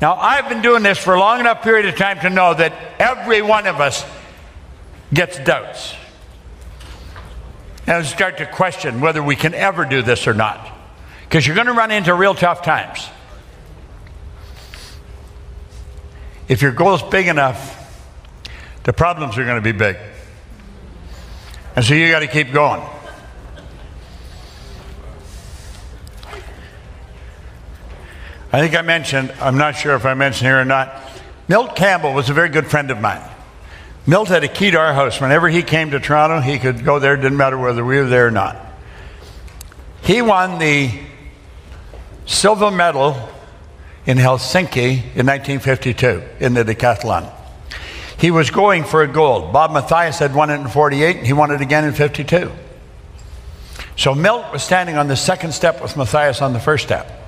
Now, I've been doing this for a long enough period of time to know that every one of us gets doubts. And start to question whether we can ever do this or not. Because you're going to run into real tough times. If your goal is big enough, the problems are going to be big. And so you got to keep going. I think I mentioned, I'm not sure if I mentioned here or not, Milt Campbell was a very good friend of mine. Milt had a key to our house. Whenever he came to Toronto, he could go there, didn't matter whether we were there or not. He won the silver medal in Helsinki in 1952 in the decathlon. He was going for a gold. Bob Mathias had won it in 48, and he won it again in 52. So Milt was standing on the second step with Mathias on the first step.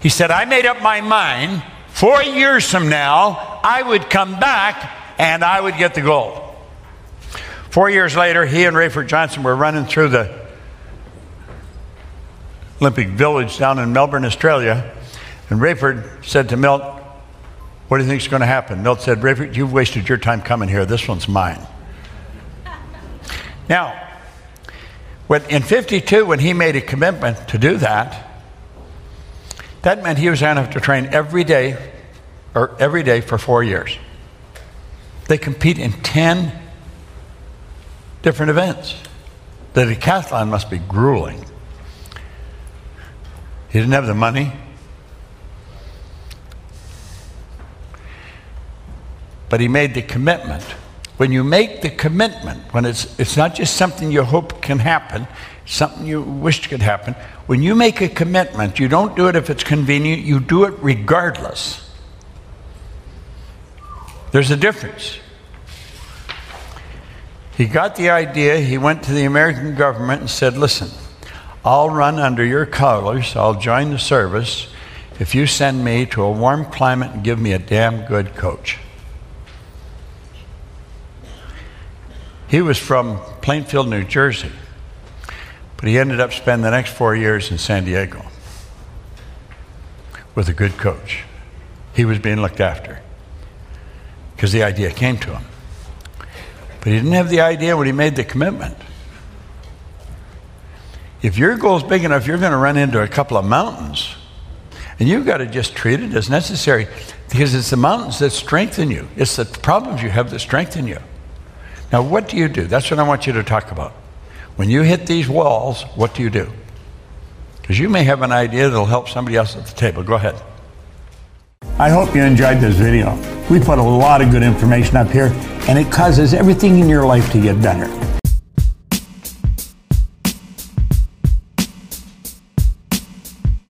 He said, I made up my mind four years from now, I would come back and I would get the gold. Four years later, he and Rafer Johnson were running through the Olympic Village down in Melbourne, Australia. And Rafer said to Milt, What do you think is going to happen? Milt said, Rafer, you've wasted your time coming here. This one's mine. now, when, in 52, when he made a commitment to do that, that meant he was going to have to train every day or every day for four years. They compete in 10 different events. The decathlon must be grueling. He didn't have the money. But he made the commitment. When you make the commitment, when it's, it's not just something you hope can happen, something you wish could happen, when you make a commitment, you don't do it if it's convenient, you do it regardless. There's a difference. He got the idea, he went to the American government and said, Listen, I'll run under your colors, I'll join the service if you send me to a warm climate and give me a damn good coach. He was from Plainfield, New Jersey, but he ended up spending the next four years in San Diego with a good coach. He was being looked after because the idea came to him. But he didn't have the idea when he made the commitment. If your goal is big enough, you're going to run into a couple of mountains. And you've got to just treat it as necessary because it's the mountains that strengthen you. It's the problems you have that strengthen you. Now, what do you do? That's what I want you to talk about. When you hit these walls, what do you do? Because you may have an idea that'll help somebody else at the table. Go ahead. I hope you enjoyed this video. We put a lot of good information up here, and it causes everything in your life to get better.